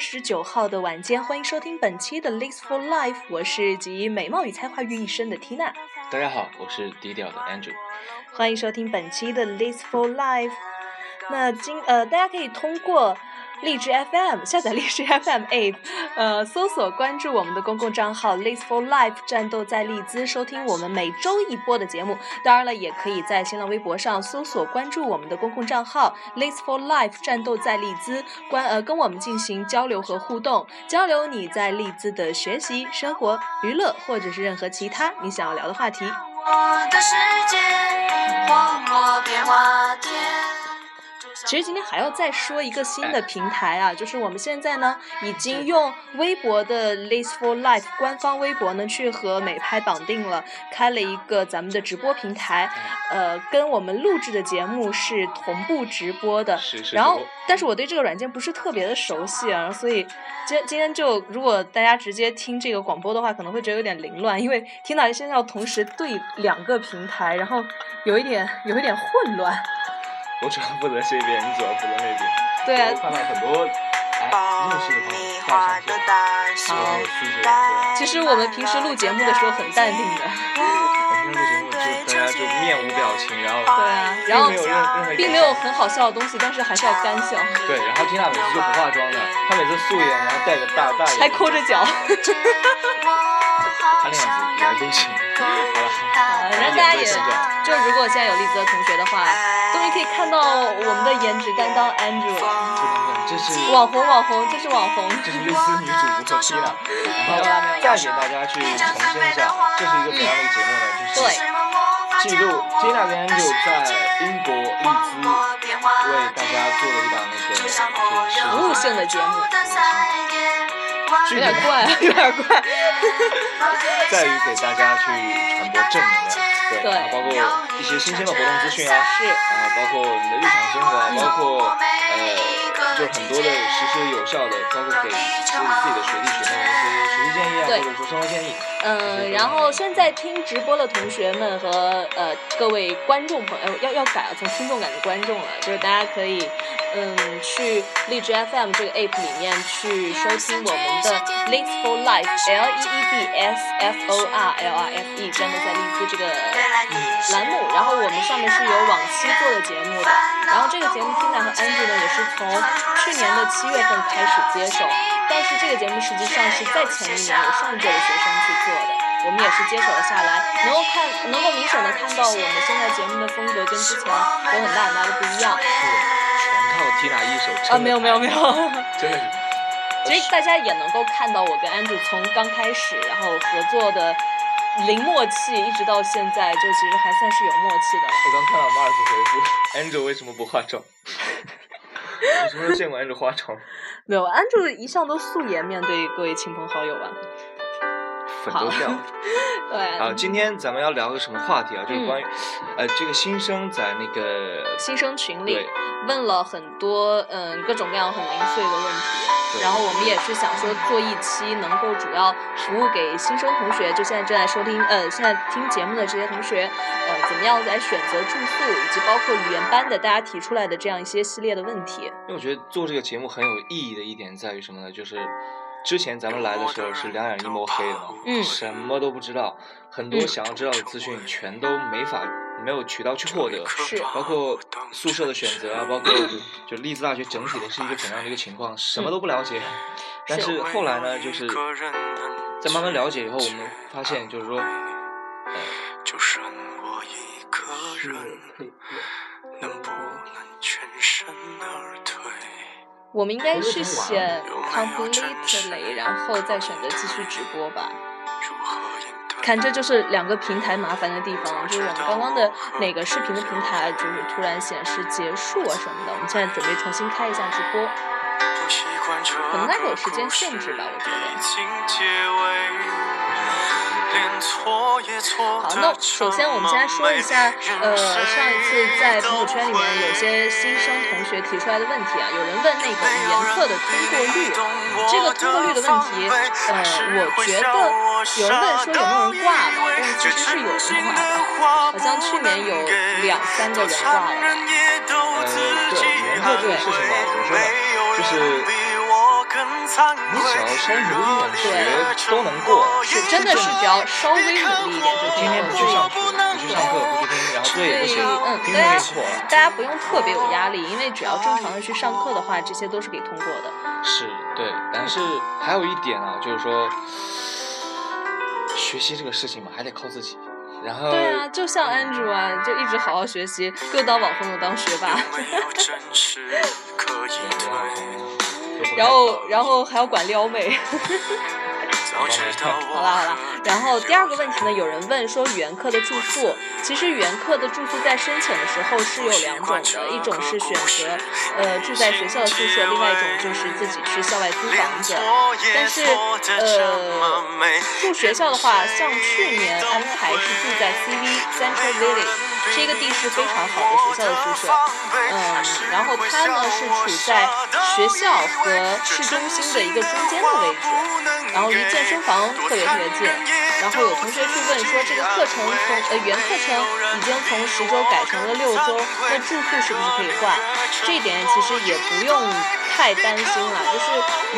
十九号的晚间，欢迎收听本期的《List for Life》，我是集美貌与才华于一身的 Tina。大家好，我是低调的 Andrew。欢迎收听本期的《List for Life》。那今呃，大家可以通过。荔枝 FM 下载荔枝 FM App，呃，搜索关注我们的公共账号 Live for Life 战斗在利兹，收听我们每周一播的节目。当然了，也可以在新浪微博上搜索关注我们的公共账号 Live for Life 战斗在利兹，关呃跟我们进行交流和互动，交流你在利兹的学习、生活、娱乐，或者是任何其他你想要聊的话题。其实今天还要再说一个新的平台啊，就是我们现在呢已经用微博的 List for Life 官方微博呢去和美拍绑定了，开了一个咱们的直播平台，呃，跟我们录制的节目是同步直播的。然后，但是我对这个软件不是特别的熟悉啊，所以今今天就如果大家直接听这个广播的话，可能会觉得有点凌乱，因为听到现在要同时对两个平台，然后有一点有一点混乱。我主要负责这边，你主要负责那边。对啊。看到很多哎认识的朋友发上线，然谢谢。其实我们平时录节目的时候很淡定的。我们录节目就 大家就面无表情，然后对啊，然后并没有很好笑的东西，但是还是要干笑。对，然后缇娜每次就不化妆的，她每次素颜，然后戴个大大眼还抠着脚。她那样子来都行。好了，好，那大家也就如果现在有荔枝的同学的话。终于可以看到我们的颜值担当 Andrew 了，这是网红网红，这是网红，这是类似女主播 Tina，然后再给大家去重申一下，这是一个怎样的一个节目呢？就是记录 Tina 跟 Andrew 在英国利兹为大家做了一档那个就是服务性的节目，有点怪，有点怪，在于给大家去传播正能量。对，然后包括一些新鲜的活动资讯啊，是，然后包括你的日常生活啊，包括呃，就是很多的实时有效的，包括给自己自己的学弟学妹一些建议啊，或者说生活建议。嗯，然后现在听直播的同学们和呃各位观众朋友，要要改了，从听众改成观众了，就是大家可以。嗯，去荔枝 FM 这个 app 里面去收听我们的 Leads for Life，L E E D S F O R L I F E，专门在荔枝这个栏目。然后我们上面是有往期做的节目的。然后这个节目 Tina 和 Angie 呢也是从去年的七月份开始接手，但是这个节目实际上是在前一年有上届的学生去做的，我们也是接手了下来，能够看，能够明显的看到我们现在节目的风格跟之前有很大很大的不一样。全靠缇娜一手啊，没有没有没有，真的是。其实大家也能够看到我跟 Andrew 从刚开始，然后合作的零默契，一直到现在，就其实还算是有默契的。我刚看到 Mars 回复，Andrew 为什么不化妆？你什么时候见过 Andrew 化妆？没有，Andrew 一向都素颜面对各位亲朋好友啊。粉都掉了。对。啊，今天咱们要聊个什么话题啊？就是关于，呃，这个新生在那个新生群里问了很多嗯各种各样很零碎的问题，然后我们也是想说做一期能够主要服务给新生同学，就现在正在收听呃现在听节目的这些同学，呃怎么样来选择住宿，以及包括语言班的大家提出来的这样一些系列的问题。因为我觉得做这个节目很有意义的一点在于什么呢？就是。之前咱们来的时候是两眼一抹黑的，嗯，什么都不知道，很多想要知道的资讯全都没法没有渠道去获得，是，包括宿舍的选择啊，包括就利兹大学整体的是一个怎样的一个情况，什么都不了解。但是后来呢，就是在慢慢了解以后，我们发现就是说，呃，我们应该是选 completely，然后再选择继续直播吧。看，这就是两个平台麻烦的地方，就是我们刚刚的那个视频的平台就是突然显示结束啊什么的，我们现在准备重新开一下直播，可能它会有时间限制吧，我觉得。好，那首先我们先来说一下，呃，上一次在朋友圈里面有些新生同学提出来的问题啊，有人问那个语言课的通过率，这个通过率的问题，呃，我觉得有人问说有没有人挂了，但是其实是有人挂的，好像去年有两三个人挂了。呃，对，语言课这个事情吧，怎么说呢，就是。你只要稍微努力点学都能过。是，真的是只要稍微努力一点就天天不去上学，不去上课，不去听，然后作业也不写，拼命错。大家不用特别有压力，因为只要正常的去上课的话，这些都是可以通过的。是对，但是还有一点啊，就是说学习这个事情嘛，还得靠自己。然后对啊，就像 Andrew 啊，就一直好好学习，又当网红又当学霸。然后，然后还要管撩妹。好啦好啦，然后第二个问题呢，有人问说语言课的住宿，其实语言课的住宿在申请的时候是有两种的，一种是选择呃住在学校的宿舍，另外一种就是自己去校外租房子。但是呃住学校的话，像去年安排是住在 CV Central Village。是一个地势非常好的学校的宿舍，嗯，然后它呢是处在学校和市中心的一个中间的位置，然后离健身房特别特别近。然后有同学去问说，这个课程从呃原课程已经从十周改成了六周，那住宿是不是可以换？这一点其实也不用太担心了，就是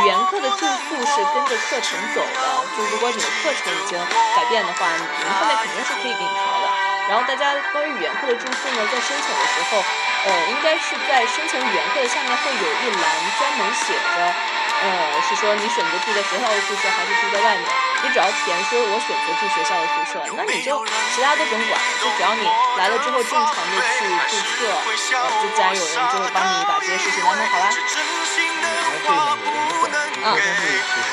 语言课的住宿是跟着课程走的，就如果你的课程已经改变的话，你们后面肯定是可以给你调。然后大家关于语言课的住宿呢，在申请的时候，呃，应该是在申请语言课的下面会有一栏专门写着，呃，是说你选择住在学校的宿舍还是住在外面。你只要填说我选择住学校的宿舍，那你就其他都不用管，就只要你来了之后正常的去注册，呃，就自然有人就会帮你把这些事情安排好啦。嗯，那这一点有人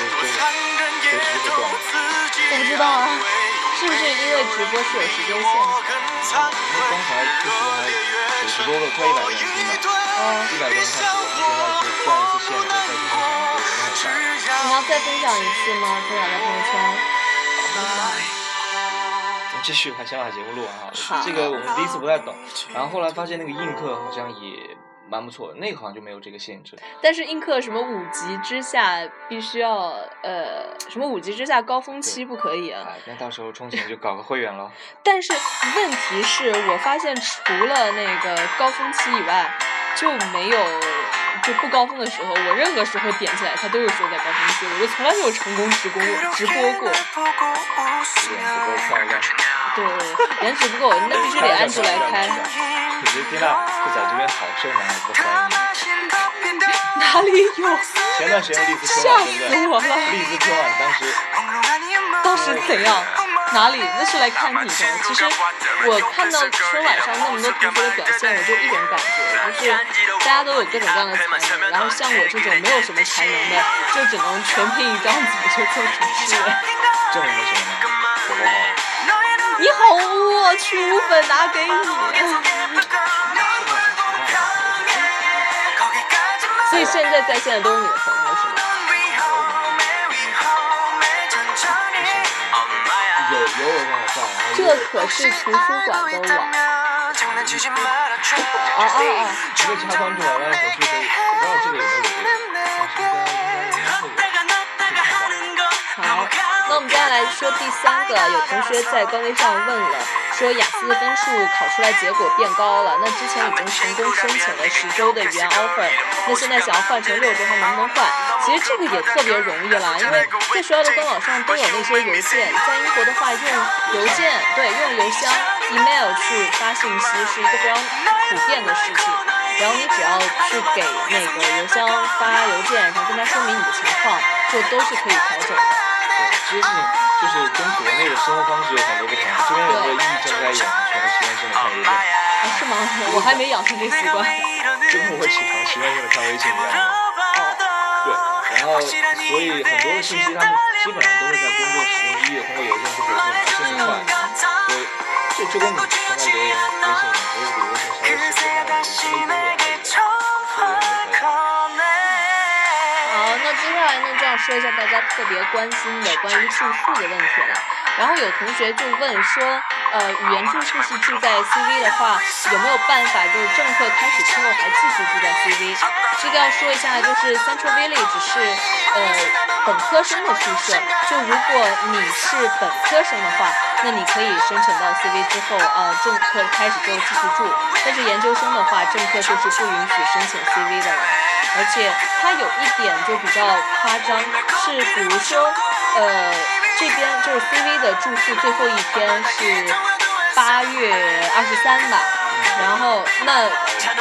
不管，这个是随时不管。我不知道啊。是不是因为直播是有时间限制？因为刚才就是还九十多个，快一百个人听的，一百个人看直播，现在是断一次线，然后再去分享，就人很少。你要再分享一次吗？分享在朋友圈。我们继续，还先把节目录完哈。这个我们第一次不太懂，然后后来发现那个映客好像也。蛮不错的，那个好像就没有这个限制。但是映客什么五级之下必须要呃什么五级之下高峰期不可以啊？那到时候充钱就搞个会员喽。但是问题是我发现除了那个高峰期以外就没有就不高峰的时候，我任何时候点起来它都是说在高峰期，我就从来没有成功直播直播过。颜值不够漂亮。对，颜值不够，那必须得安住来开。可是听到就在这边好受男孩子欢迎。哪里有？前段时间荔枝春晚对不对？荔枝春晚当时，当时怎样？哪里？那是来看你的。其实我看到春晚上那么多同学的表现，我就一种感觉，就是大家都有各种各样的才能，然后像我这种没有什么才能的，就只能全凭一张嘴就做主持人。证明了什么呢？口活好。你好饿，去五粉拿给你。所以现在在线的都是你的朋友是吗？有有我在上，这可是图书馆的网。啊啊啊！直接加关注了，然后，我不知道这个有没有好。那我们接下来说第三个，有同学在官微上问了，说雅思的分数考出来结果变高了，那之前已经成功申请了十周的语言 offer，那现在想要换成六周，还能不能换？其实这个也特别容易了，因为在学校的官网上都有那些邮件，在英国的话用邮件，对，用邮箱 email 去发信息是一个非常普遍的事情，然后你只要去给那个邮箱发邮件，然后跟他说明你的情况，就都是可以调整的。这些事情就是跟国内的生活方式有很多不同。这边有个抑郁症在养全都习惯。性的看邮件。啊，是吗？我还没养成这习惯。就跟我起床习惯。性的看微信一样。哦。对，然后所以很多的信息他们基本上都会在工作时间一通过邮件去回复，而且很快。所以就就跟你刚才留言微信一样，只是比微信稍微时间慢了一点点，接下来呢，就要说一下大家特别关心的关于住宿的问题了。然后有同学就问说，呃，语言住宿是住在 CV 的话，有没有办法就是正课开始之后还继续住在 CV？这个要说一下，就是 Central Village 是呃本科生的宿舍，就如果你是本科生的话，那你可以申请到 CV 之后，呃，正课开始之后继续住。但是研究生的话，正课就是不允许申请 CV 的了。而且它有一点就比较夸张，是比如说，呃，这边就是 CV 的住宿最后一天是八月二十三吧。然后，那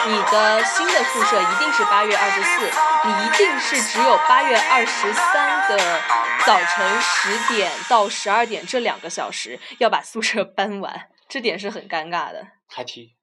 你的新的宿舍一定是八月二十四，你一定是只有八月二十三的早晨十点到十二点这两个小时要把宿舍 搬完，这点是很尴尬的。还提，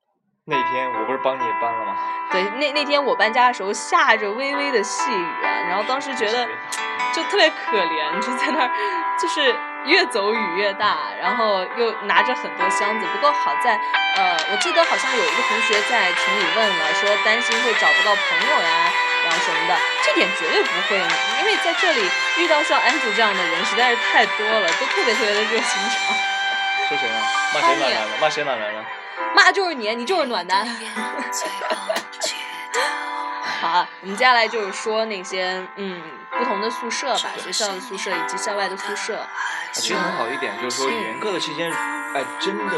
那天我不是帮你搬了吗？对，那那天我搬家的时候下着微微的细雨啊，然后当时觉得 就特别可怜，就在那儿就是。越走雨越大，然后又拿着很多箱子。不过好在，呃，我记得好像有一个同学在群里问了，说担心会找不到朋友呀，然后什么的。这点绝对不会，因为在这里遇到像安祖这样的人实在是太多了，都特别特别的热心肠。说谁呢？骂谁暖男呢？骂谁暖男呢？骂就是你，你就是暖男。好，我们接下来就是说那些嗯不同的宿舍吧，学校的宿舍以及校外的宿舍。其实很好一点，就是说语言课的期间，哎，真的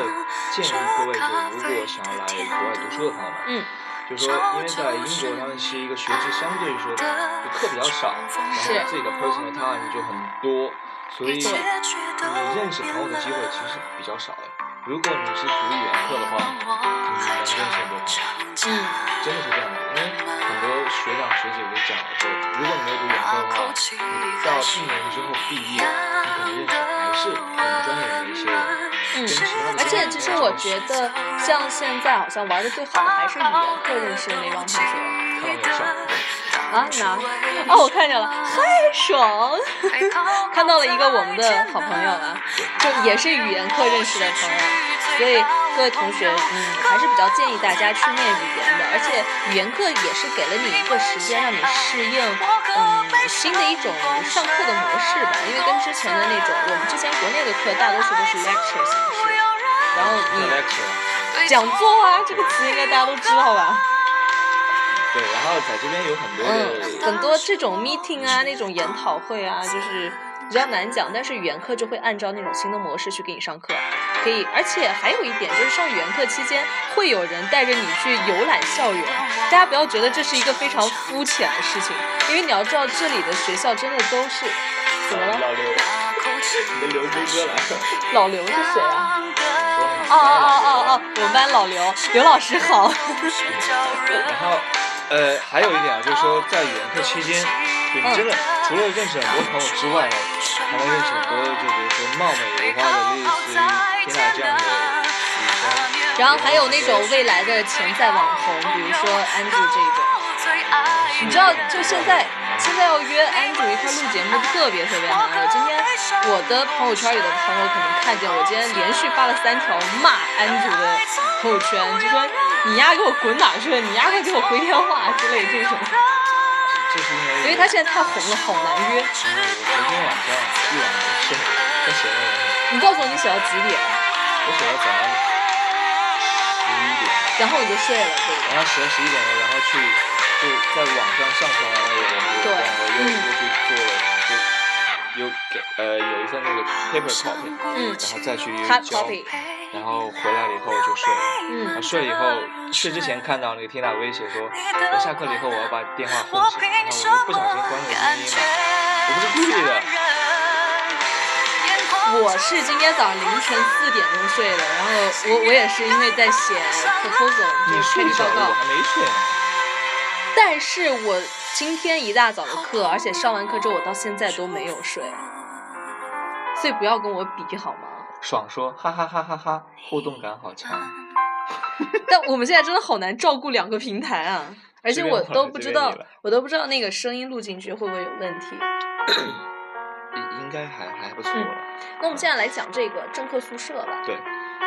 建议各位，就如果想要来国外读书的朋友们，嗯，就是说，因为在英国，他们是一个学制相对于说就课比较少，然后自己的 personal time 就很多，所以你认识朋友的机会其实比较少的。如果你是读语言课的话，你能认识很多朋友，嗯，真的是这样的，因为很多学长学姐都讲了，说如果你没有读语言课的话，你到一年之后毕业，你可能认识还。是我们专业的一些人嗯，而且其实我觉得，像现在好像玩的最好的还是语言课认识的那帮同学。啊哪？哦，我看见了，嗨爽！看到了一个我们的好朋友啊，就也是语言课认识的朋友，所以各位同学，嗯，还是比较建议大家去念语言的，而且语言课也是给了你一个时间让你适应，嗯，新的一种上课的模式吧，因为跟之前的那种我们之前国内的课大多数都是 lecture 形式，然后你讲座啊这个词应该大家都知道吧？对，然后在这边有很多的很多这种 meeting 啊，那种研讨会啊，就是比较难讲。但是语言课就会按照那种新的模式去给你上课，可以。而且还有一点就是上语言课期间会有人带着你去游览校园，大家不要觉得这是一个非常肤浅的事情，因为你要知道这里的学校真的都是怎么了？老刘，你的刘哥哥来了。老刘是谁啊？哦哦哦哦哦，我们班老刘，刘老师好。然后。呃，还有一点啊，就是说在语言课期间，对你真的除了认识很多朋友之外呢，还能认识很多，就比如说貌美如花的类似于天娜这样的女生。然后还有那种未来的潜在网红，比如说安住这种。你知道，就现在现在要约安主一块录节目，特别特别难。我今天我的朋友圈里的朋友可能看见我今天连续发了三条骂安主的朋友圈，就说。你丫给我滚哪去了？你丫快给我回电话之类这种。这是因为。因为他现在太红了，好难约。我昨天晚上一晚没睡，他写那个。你告诉我你写到几点？我写到早上十一点。然后你就睡了，对吧？然后写到十一点了，然后去就在网上上传完了我的文章，我又又去做了，就又给呃有一份那个 paper copy，嗯，然后再去交。然后回来了以后就睡了，嗯，睡了以后睡之前看到那个 Tina 威胁说，我下课了以后我要把电话轰起来，然后我就不小心关了静音了，我不是故意的。我是今天早上凌晨四点钟睡的，然后我我也是因为在写 proposal，你睡报告，我还没睡呢。但是我今天一大早的课，而且上完课之后我到现在都没有睡，所以不要跟我比好吗？爽说哈哈哈哈哈，互动感好强。但我们现在真的好难照顾两个平台啊，而且我都不知道，我都不知道那个声音录进去会不会有问题。应该还还不错。那我们现在来讲这个政客宿舍吧。对。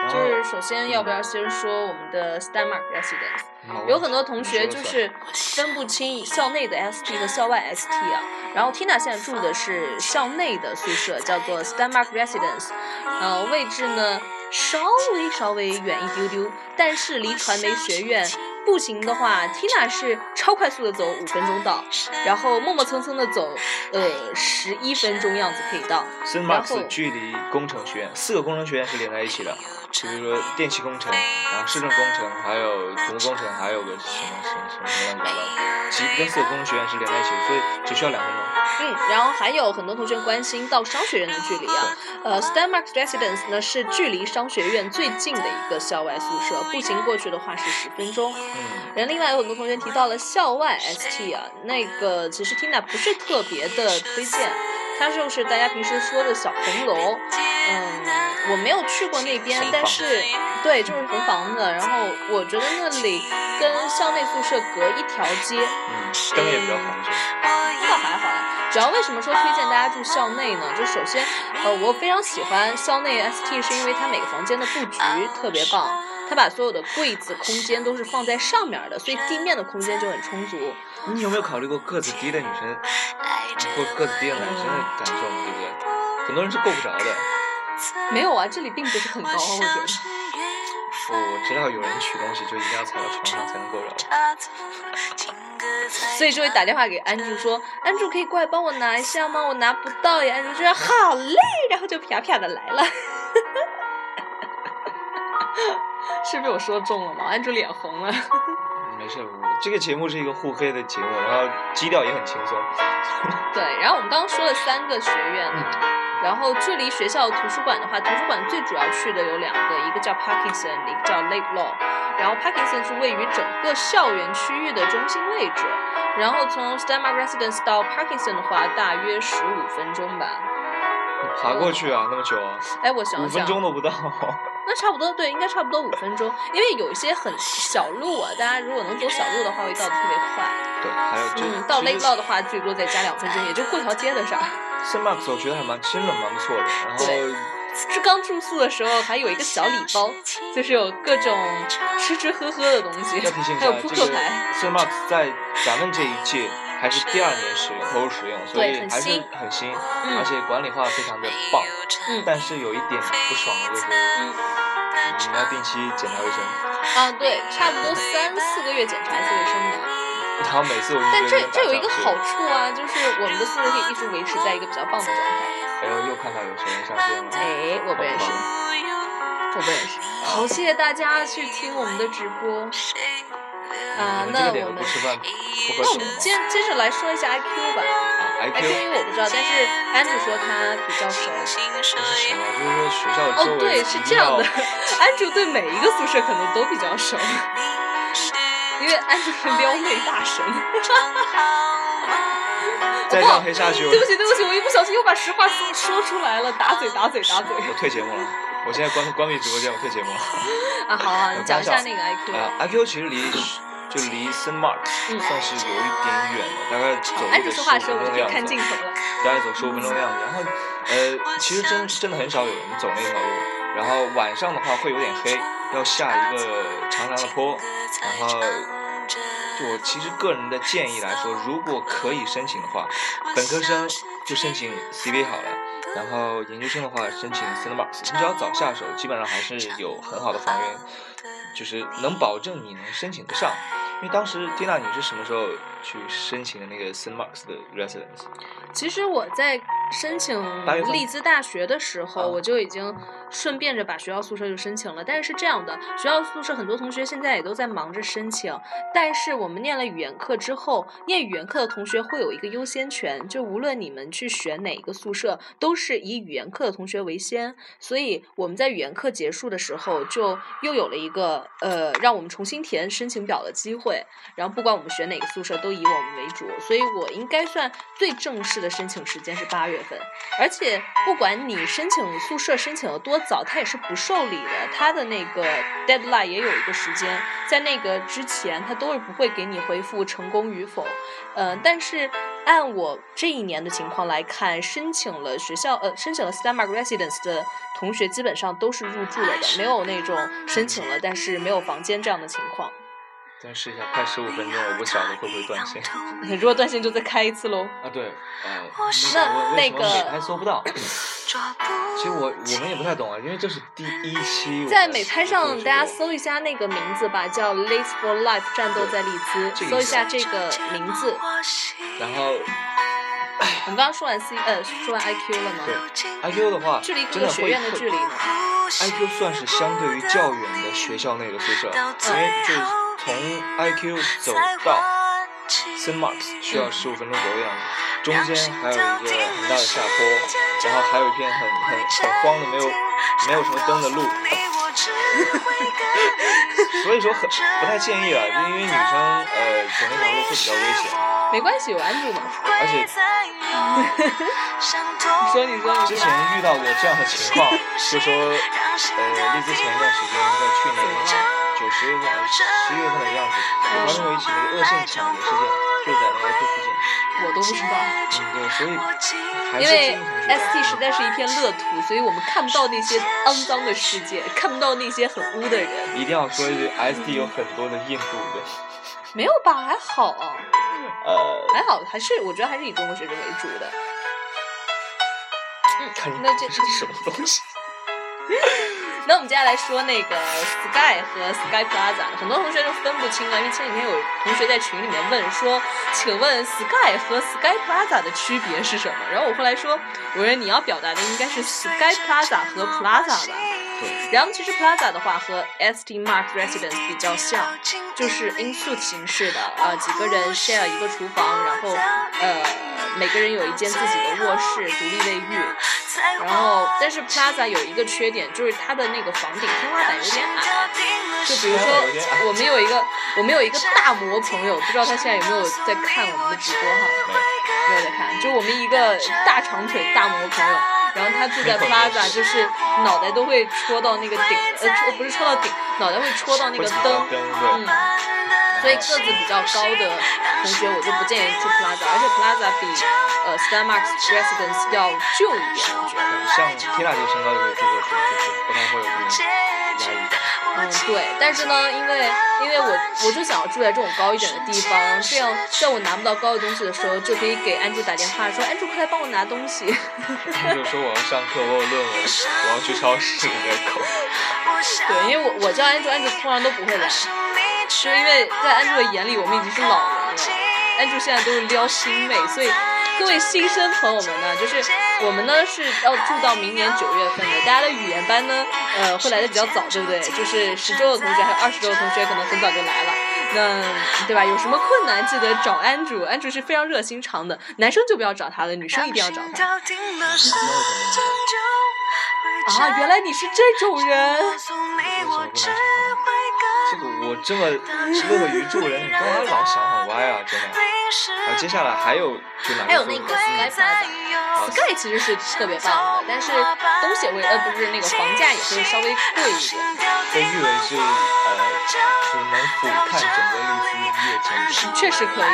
就是首先要不要先说我们的 Stanmark Residence？有很多同学就是分不清校内的 ST 和校外 ST 啊。然后 Tina 现在住的是校内的宿舍，叫做 Stanmark Residence，呃，位置呢稍微稍微远一丢丢，但是离传媒学院步行的话，Tina 是超快速的走五分钟到，然后磨磨蹭蹭的走，呃，十一分钟样子可以到。Saint Mark's 距离工程学院四个工程学院是连在一起的，比如说电气工程，然后市政工程，还有土木工程，还有个什么什么什么乱七八糟的，几跟四个工程学院是连在一起的，所以只需要两分钟。嗯，然后还有很多同学关心到商学院的距离啊，呃，Saint Mark's Residence 呢是距离商学院最近的一个校外宿舍，步行过去的话是十分钟。嗯，然后另外有很多同学提到了校外 ST 啊，那个其实 Tina 不是特别的推荐，它就是大家平时说的小红楼。嗯，我没有去过那边，但是对，就是红房子。然后我觉得那里跟校内宿舍隔一条街，嗯，灯也比较好。主要为什么说推荐大家住校内呢？就首先，呃，我非常喜欢校内 ST，是因为它每个房间的布局特别棒，它把所有的柜子空间都是放在上面的，所以地面的空间就很充足。你有没有考虑过个子低的女生或个子低的男生的感受，对不对？很多人是够不着的。没有啊，这里并不是很高，我觉得。我我知道有人取东西就一定要踩到床上才能够着。所以就会打电话给安住说：“安住可以过来帮我拿一下吗？我拿不到呀。”安住说：“好嘞。”然后就啪啪的来了。是被我说中了吗？安住脸红了。没事，这个节目是一个互黑的节目，然后基调也很轻松。对，然后我们刚刚说了三个学院呢，然后距离学校图书馆的话，图书馆最主要去的有两个，一个叫 Parkinson，一个叫 Lake Law。然后 Parkinson 是位于整个校园区域的中心位置，然后从 Stanmark Residence 到 Parkinson 的话，大约十五分钟吧。爬过去啊，那么久啊？哎，我想想，五分钟都不到。那差不多，对，应该差不多五分钟，因为有一些很小路啊，大家如果能走小路的话，会到的特别快。对，还有嗯，到 Lake Law 的话，最多再加两分钟，也就过条街的事儿。St. Mark's 我觉得还蛮真的蛮不错的，然后是刚住宿的时候还有一个小礼包，就是有各种吃吃喝喝的东西，要提醒一下，还有扑克牌。这个. Mark's 在咱们这一届还是第二年使用投入使用，所以还是很新，嗯、而且管理化非常的棒。嗯，但是有一点不爽的就是，嗯，你们要定期检查卫生。啊，对，差不多三四个月检查一次卫生的。然后每次我就但这这有一个好处啊，就是我们的宿舍可以一直维持在一个比较棒的状态。哎呦，又看到有学员上线了。哎，我不认识，我不认识。好，谢谢大家去听我们的直播。啊，那我们那我们接接着来说一下 IQ 吧。啊，IQ 因为我不知道，但是安主说他比较熟。不是熟啊，就是说学校的哦，对，是这样的，安主对每一个宿舍可能都比较熟。因为安主是撩妹大神。再让黑下去。对不起，对不起，我一不小心又把实话说说出来了，打嘴，打嘴，打嘴。我退节目了，我现在关关闭直播间，我退节目了。啊，好啊，你讲一下那个 IQ。啊，IQ 其实离就离 Saint Mark 算是有一点远了，大概走安主说话的时候我就看镜头了。大概走十五分钟的样子，然后呃，其实真真的很少有人走那条路，然后晚上的话会有点黑，要下一个长长的坡，然后。就我其实个人的建议来说，如果可以申请的话，本科生就申请 CV 好了，然后研究生的话申请 Saint Mark's，你只要早下手，基本上还是有很好的房源，就是能保证你能申请得上。因为当时蒂娜，你是什么时候去申请的那个 Saint Mark's 的 residence？其实我在申请利兹大学的时候，我就已经顺便着把学校宿舍就申请了。但是是这样的，学校宿舍很多同学现在也都在忙着申请。但是我们念了语言课之后，念语言课的同学会有一个优先权，就无论你们去选哪一个宿舍，都是以语言课的同学为先。所以我们在语言课结束的时候，就又有了一个呃，让我们重新填申请表的机会。然后不管我们选哪个宿舍，都以我们为主。所以我应该算最正式的申请时间是八月份。而且不管你申请宿舍申请的多早，它也是不受理的。它的那个 deadline 也有一个时间，在那个之前，它都是不会给你回复成功与否。呃，但是按我这一年的情况来看，申请了学校呃申请了 Stanmark Residence 的同学基本上都是入住了的，没有那种申请了但是没有房间这样的情况。再试一下，快十五分钟，我不晓得会不会断线。如果断线就再开一次喽。啊，对，呃，那那个还搜不到。其实我我们也不太懂啊，因为这是第一期。在美拍上，大家搜一下那个名字吧，叫《Late for Life》，战斗在利兹，搜一下这个名字。然后，我们刚刚说完 C，呃，说完 IQ 了吗？对，IQ 的话，距离各个学院的距离呢？IQ 算是相对于较远的学校内的宿舍，因为就从 IQ 走到 St. Marks 需要十五分钟左右的样子。中间还有一个很大的下坡，然后还有一片很很很荒的没有没有什么灯的路，所以说很不太建议啊，就因为女生呃走那条路会比较危险。没关系，有安住嘛。而且，你说你说，之前遇到过这样的情况，就说呃，荔枝前一段时间在去年九十月份十一月份的样子，我发生过一起那个恶性抢劫事件，就在那个附近。我都不知道，对，所以因为 ST 实在是一片乐土，所以我们看不到那些肮脏的世界，看不到那些很污的人。一定要说一句，ST 有很多的印度人。没有吧？还好。呃，还好，还是我觉得还是以中国学生为主的。嗯，那这是什么东西？那我们接下来说那个 Sky 和 Sky Plaza，很多同学就分不清了，因为前几天有同学在群里面问说，请问 Sky 和 Sky Plaza 的区别是什么？然后我后来说，我说你要表达的应该是 Sky Plaza 和 Plaza 吧。然后其实 Plaza 的话和 ST Mark Residence 比较像，就是因素形式的，呃，几个人 share 一个厨房，然后呃每个人有一间自己的卧室、独立卫浴。然后，但是 Plaza 有一个缺点，就是它的那个房顶天花板有点矮。就比如说，我们有一个我们有一个大魔朋友，不知道他现在有没有在看我们的直播哈？没有在看。就我们一个大长腿大魔朋友，然后他住在 Plaza，就是脑袋都会戳到那个顶，呃，戳不是戳到顶，脑袋会戳到那个灯，嗯。所以个子比较高的同学，我就不建议住 Plaza，而且 Plaza 比呃 Starmarks Residence 要旧一点，我觉得。像 Tina 这个身高就可以住过去，就是不太会有这种压力感。嗯，对，但是呢，因为因为我我就想要住在这种高一点的地方，这样在我拿不到高的东西的时候，就可以给安住打电话说，安住快来帮我拿东西。就说我要上课，我有论文，我要去超市里面口。对，因为我我叫安住，安住通常都不会来。就因为在安住的眼里，我们已经是老人了。安住现在都是撩新妹，所以各位新生朋友们呢，就是我们呢是要住到明年九月份的。大家的语言班呢，呃，会来的比较早，对不对？就是十周的同学还有二十周的同学，可能很早就来了。那对吧？有什么困难记得找安住，安住是非常热心肠的。男生就不要找他了，女生一定要找他。啊，原来你是这种人。这个我这么乐于助人，你干嘛老想很歪啊？真的。啊，接下来还有就哪个？还有那个 Sky Plaza，Sky 其实是特别棒的，但是东西会呃不是那个房价也会稍微贵一点。被誉为是呃，是能俯瞰整个丽兹夜景。确实可以。很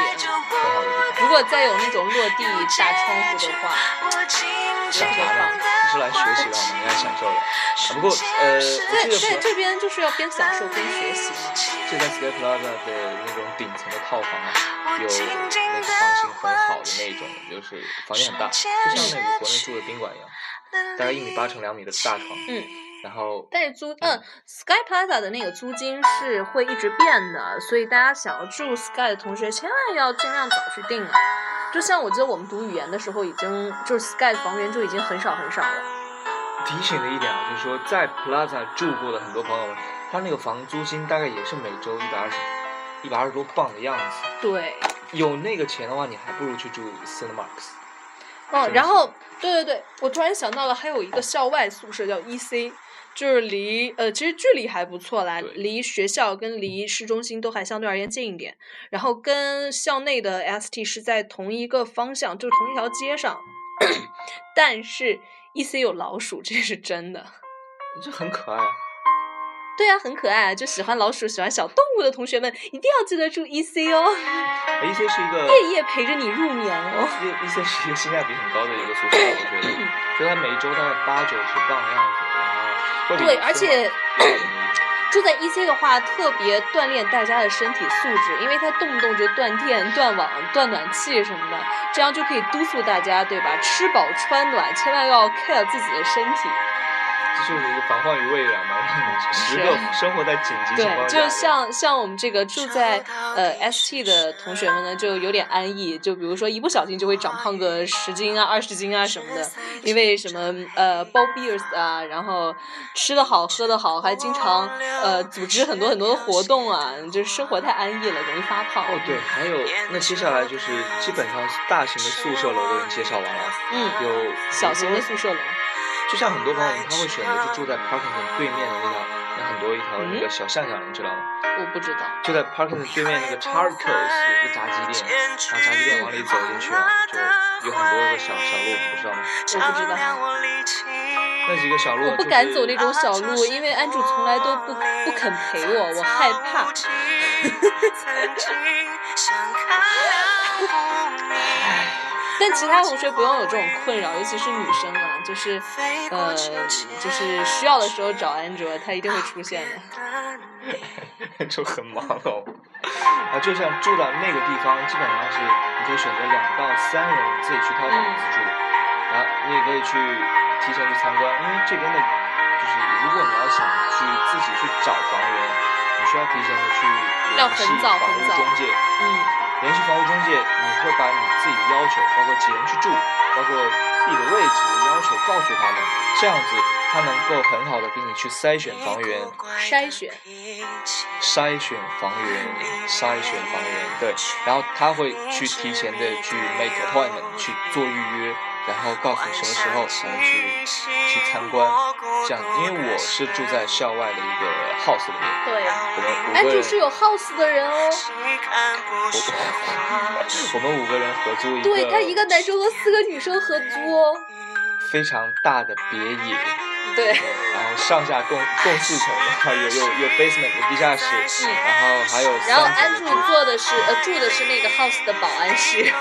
好的。如果再有那种落地大窗户的话，想啥呢？你是来学习的，应该享受的。啊不过呃，在在这边就是要边享受边学习嘛。就在 Sky Plaza 的那种顶层的套房啊，有那个房型很好的那种，就是房间很大，就像那个国内住的宾馆一样，大概一米八乘两米的大床。嗯。然后。但是租嗯，Sky Plaza 的那个租金是会一直变的，所以大家想要住 Sky 的同学，千万要尽量早去订啊。就像我记得我们读语言的时候，已经就是 Sky 的房源就已经很少很少了。提醒的一点啊，就是说在 Plaza 住过的很多朋友们，他那个房租金大概也是每周一百二十，一百二十多镑的样子。对。有那个钱的话，你还不如去住 Cinemax。哦，然后，对对对，我突然想到了，还有一个校外宿舍叫 E.C，就是离呃，其实距离还不错啦，离学校跟离市中心都还相对而言近一点。然后跟校内的 S.T 是在同一个方向，就同一条街上，但是。E C 有老鼠，这是真的。这很可爱啊。对啊，很可爱。就喜欢老鼠、喜欢小动物的同学们，一定要记得住 E C 哦。E C 是一个夜夜陪着你入眠哦。E E C 是一个性价比很高的一个宿舍，我觉得。就它每周大概八九十磅的样子，对，而且住在 E C 的话，特别锻炼大家的身体素质，因为它动不动就断电、断网、断暖气什么的，这样就可以督促大家，对吧？吃饱穿暖，千万要 care 自己的身体。这就是一个防患于未然嘛，时刻生活在紧急情况下。对，就像像我们这个住在呃 ST 的同学们呢，就有点安逸。就比如说一不小心就会长胖个十斤啊、二十斤啊什么的，因为什么呃包 beers 啊，然后吃的好、喝的好，还经常呃组织很多很多的活动啊，就是生活太安逸了，容易发胖。哦，对，还有那接下来就是基本上大型的宿舍楼都已经介绍完了，嗯，有小型的宿舍楼。就像很多朋友，他会选择就住在 Parkington 对面的那条，那很多一条那个小巷巷，你知道吗？我不知道。就在 Parkington 对面那个 Charcoals 有个炸鸡店，然后炸鸡店往里走进去啊，就有很多个小小路，你不知道吗？我不知道。那几个小路。我不敢走那种小路，因为安主从来都不不肯陪我，我害怕。但其他同学不用有这种困扰，尤其是女生啊，就是，呃，就是需要的时候找安卓，他一定会出现的。就很忙哦，啊，就像住到那个地方，基本上是你可以选择两到三人自己去掏房子住，然后你也可以去提前去参观，因为这边的，就是如果你要想去自己去找房源，你需要提前的去联系房屋中介，嗯。联系房屋中介，你会把你自己的要求，包括几人去住，包括地理位置要求告诉他们，这样子他能够很好的给你去筛选房源。筛选。筛选房源，筛选房源，对，然后他会去提前的去 make appointment 去做预约。然后告诉你什么时候才能去去参观，这样，因为我是住在校外的一个 house 里面，对，我们五个人，是有 house 的人哦，我们五个人合租一个，对他一个男生和四个女生合租哦，非常大的别野。对，然后上下共共四层，然后有有有 basement 有地下室，然后还有然后安住做的是呃住的是那个 house 的保安室，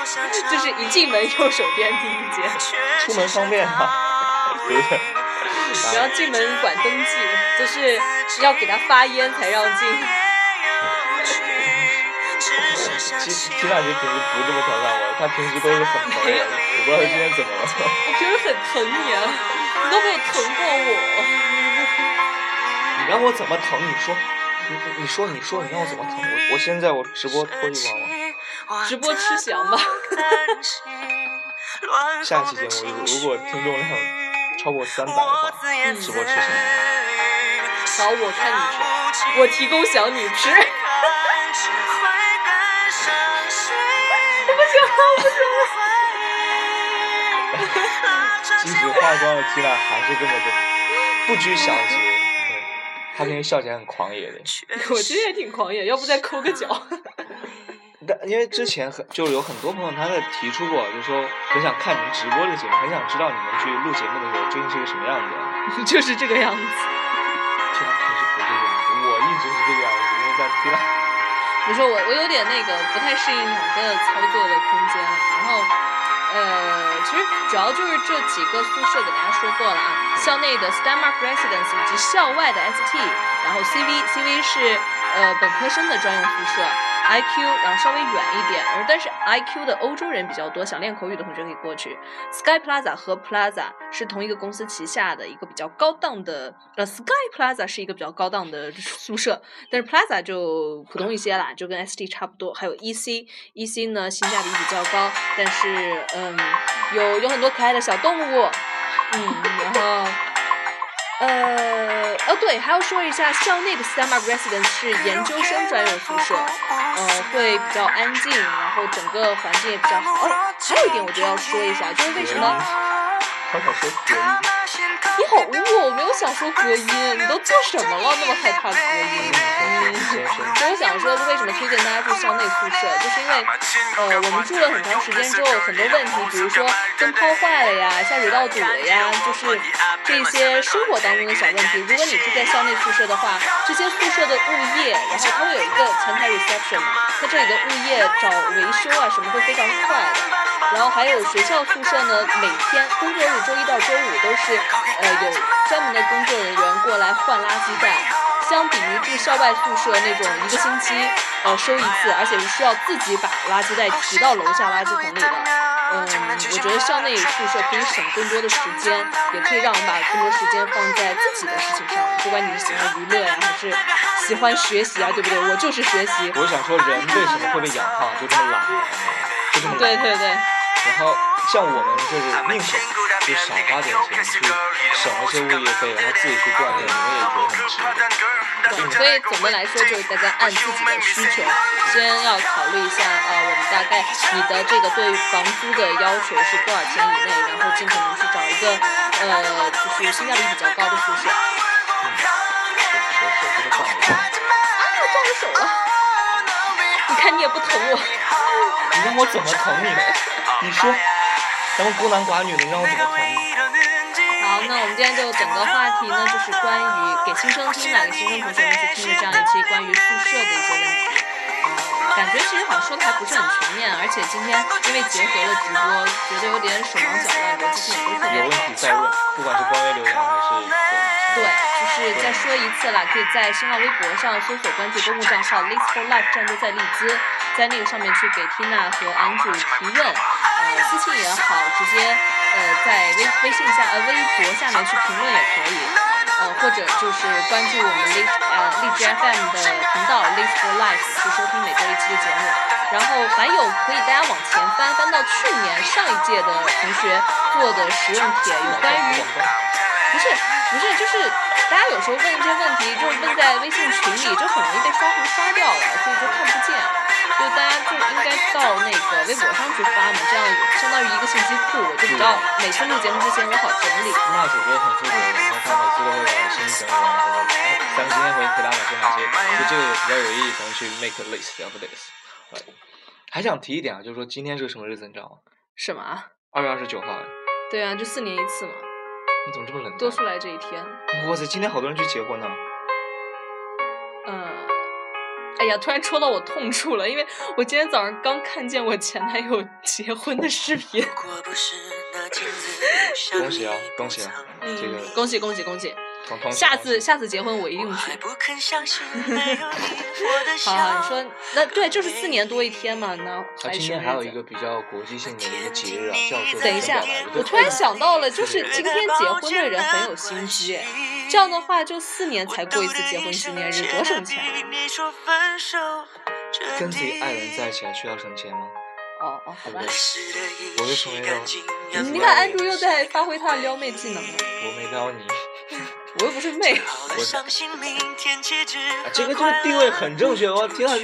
就是一进门右手边第一间，出门方便啊，对 不对？然后进门管登记，就是要给他发烟才让进。其实听上去平时不这么调侃我，他平时都是很疼我，我不知道他今天怎么了。我平时很疼你啊。你都没有疼过我，你让我怎么疼？你说，你你说你说你让我怎么疼？我我现在我直播脱衣服直播吃翔吧。下期节目如果听众量超过三百的话，直播吃翔。好，我看你吃，我提供翔你吃。不行，不行。即使化妆了 Tina 还是这么的不拘小节，她平时笑起来很狂野的。我其实也挺狂野，要不再抠个脚。但因为之前很就有很多朋友他在提出过，就说很想看你们直播的节目，很想知道你们去录节目的时候究竟是个什么样子。就是这个样子。Tina 平时不这个样子，我一直是这个样子，因为在比如。说我我有点那个不太适应两个操作的空间，然后。呃，其实主要就是这几个宿舍给大家说过了啊，校内的 Stanmark Residence 以及校外的 ST，然后 CV，CV 是呃本科生的专用宿舍。IQ，然后稍微远一点，而但是 IQ 的欧洲人比较多，想练口语的同学可以过去。Sky Plaza 和 Plaza 是同一个公司旗下的一个比较高档的，呃，Sky Plaza 是一个比较高档的宿舍，但是 Plaza 就普通一些啦，就跟 ST 差不多。还有 EC，EC 呢性价比比较高，但是嗯，有有很多可爱的小动物，嗯，然后。呃，哦对，还要说一下，校内的 summer residence 是研究生专用宿舍，呃，会比较安静，然后整个环境也比较好。哦，还有一点我觉得要说一下，就是为什么？小小说隔音。你好污，我没有想说隔音，你都做什么了，那么害怕隔音？嗯，所以我想说，为什么推荐大家住校内宿舍，就是因为，呃，我们住了很长时间之后，很多问题，比如说灯泡坏了呀，下水道堵了呀，就是这些生活当中的小问题。如果你住在校内宿舍的话，这些宿舍的物业，然后它会有一个前台 reception，在这里的物业找维修啊什么会非常快的。然后还有学校宿舍呢，每天工作日周一到周五都是，呃，有专门的工作人员过来换垃圾袋，相比于住校外宿舍那种一个星期呃收一次，而且是需要自己把垃圾袋提到楼下垃圾桶里的，嗯，我觉得校内宿舍可以省更多的时间，也可以让我们把更多时间放在自己的事情上，不管你是喜欢娱乐呀，还是喜欢学习啊，对不对？我就是学习。我想说，人为什么会被养胖？就这么懒，就这么。对对对。然后像我们就是宁可就少花点钱去省一些物业费，然后自己去锻炼，我们也觉得很值得。所以总的来说，就是大家按自己的需求，先要考虑一下，呃，我们大概你的这个对房租的要求是多少钱以内，然后尽可能去找一个呃，就是性价比比较高的宿舍。嗯，手手机都断了。啊，撞着手了！你看你也不疼我。你让我怎么疼你呢？你说，咱们孤男寡女的，你让我怎么疼你？好，那我们今天就整个话题呢，就是关于给新生听的，给新生同学们去听的这样一期关于宿舍的一些问题。感觉其实好像说的还不是很全面，而且今天因为结合了直播，觉得有点手忙脚乱，逻辑性也不是特别有问题再问，不管是官微留言还是对，就是再说一次啦，可以在新浪微博上搜索关注公共账号 l i s t for Life 战队在利兹，在那个上面去给 Tina 和 Andrew 提问，呃，私信也好，直接呃在微微信下呃微博下面去评论也可以，呃或者就是关注我们荔呃荔枝 FM 的频道 l i s t for Life 去收听每周一期的节目，然后还有可以大家往前翻翻到去年上一届的同学做的实用帖，有关于不是不是就是大家有时候问一些问题，就是问在微信群里就很容易被刷屏刷掉了，所以就看不见。就大家就应该到那个微博上去发嘛，这样相当于一个信息库，我就知道每次录节目之前我好整理。那主播很负责，然后他每次都会把信息整理完，然后哎，咱们今天会回答哪些哪些，就这个比较有意义，咱们去 make a list of this。还想提一点啊，就是说今天是个什么日子，你知道吗？什么？二月二十九号。对啊，就四年一次嘛。你怎么这么冷？多出来这一天。哇塞，今天好多人去结婚呢。嗯。哎呀，突然戳到我痛处了，因为我今天早上刚看见我前男友结婚的视频。恭喜啊，恭喜啊！这个恭喜恭喜恭喜！下次下次结婚我一定去。好，你说那对，就是四年多一天嘛，那还今天还有一个比较国际性的一个节日啊，叫做……等一下，我突然想到了，就是今天结婚的人很有心机。这样的话，就四年才过一次结婚纪念日，多省钱！跟自己爱人在一起还需要省钱吗？哦哦，好吧。我就成为了。你看，安卓又在发挥他的撩妹技能了。我没撩你。我又不是妹。我。这个这个定位很正确，我天啊！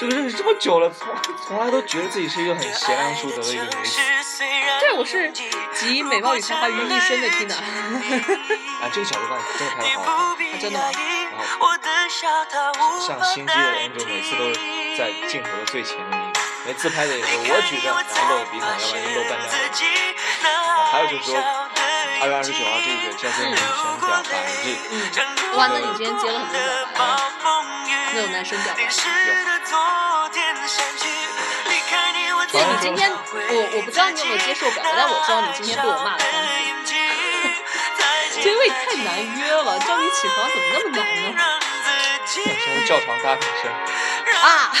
这个认识这么久了，从从来都觉得自己是一个很贤良淑德的一个女子。对，我是集美貌与才华于一身的 Tina。啊，这个角度看真的拍的好，真的吗？然后像心机的 Angel 每次都在镜头的最前面，每次拍的也是我举着，然后露鼻孔，要不然就露半张脸。还有就是说，二月二十九号这个叫做女生表白日。嗯，哇，那你今天接了很多表白，那有男生表白？有。对，你今天我我不知道你有没有接受表白，但我知道你今天被我骂了三次，因为太难约了，叫你起床怎么那么难呢？什么叫床搭声？啊！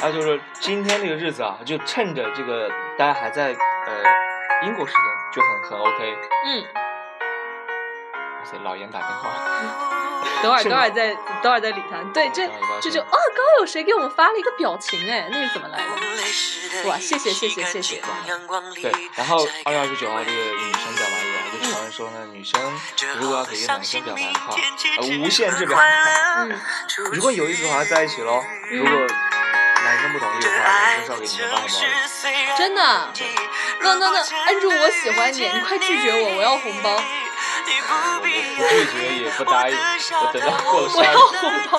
啊，就是今天这个日子啊，就趁着这个大家还在呃英国时间，就很很 OK。嗯。哇塞，老严打电话。等会儿，等会儿再，等会儿再理他。对，这这就哦，刚刚有谁给我们发了一个表情？哎，那是怎么来的？哇，谢谢谢谢谢谢。对，然后二月二十九号这个女生表白日啊，就传闻说呢，女生如果要给一个男生表白的话，呃，无限制表白。嗯。如果有意思的话，在一起喽。如果男生不同意的话，男生是要给你们发红包。真的？那那那，按住我喜欢你，你快拒绝我，我要红包。我不拒绝也不答应，我等到过了。我要红包。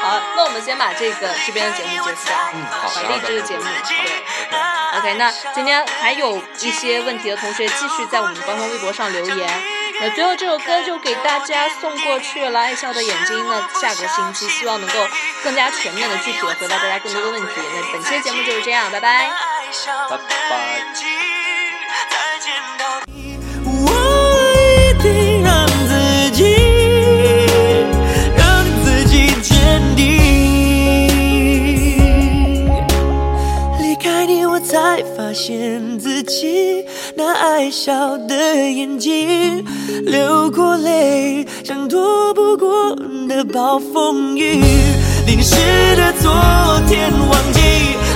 好，那我们先把这个这边的节目结束掉。嗯，好。把励志的节目，对。OK，那今天还有一些问题的同学，继续在我们官方微博上留言。那最后这首歌就给大家送过去了，《爱笑的眼睛》。那下个星期希望能够更加全面的、具体的回答大家更多的问题。那本期节目就是这样，拜拜。拜拜。现自己那爱笑的眼睛，流过泪，像躲不过的暴风雨。淋湿的昨天，忘记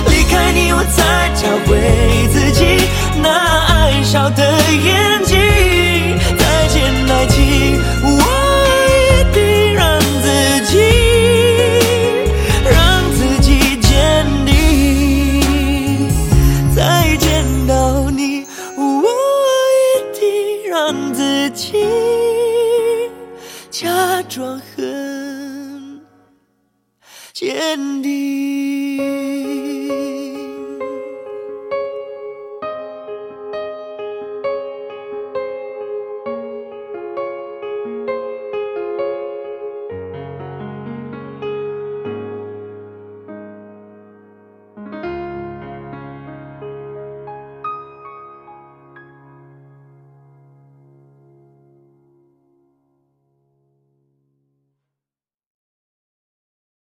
离开你，我才找回自己那爱笑的眼睛。再见，爱情，假装很坚定。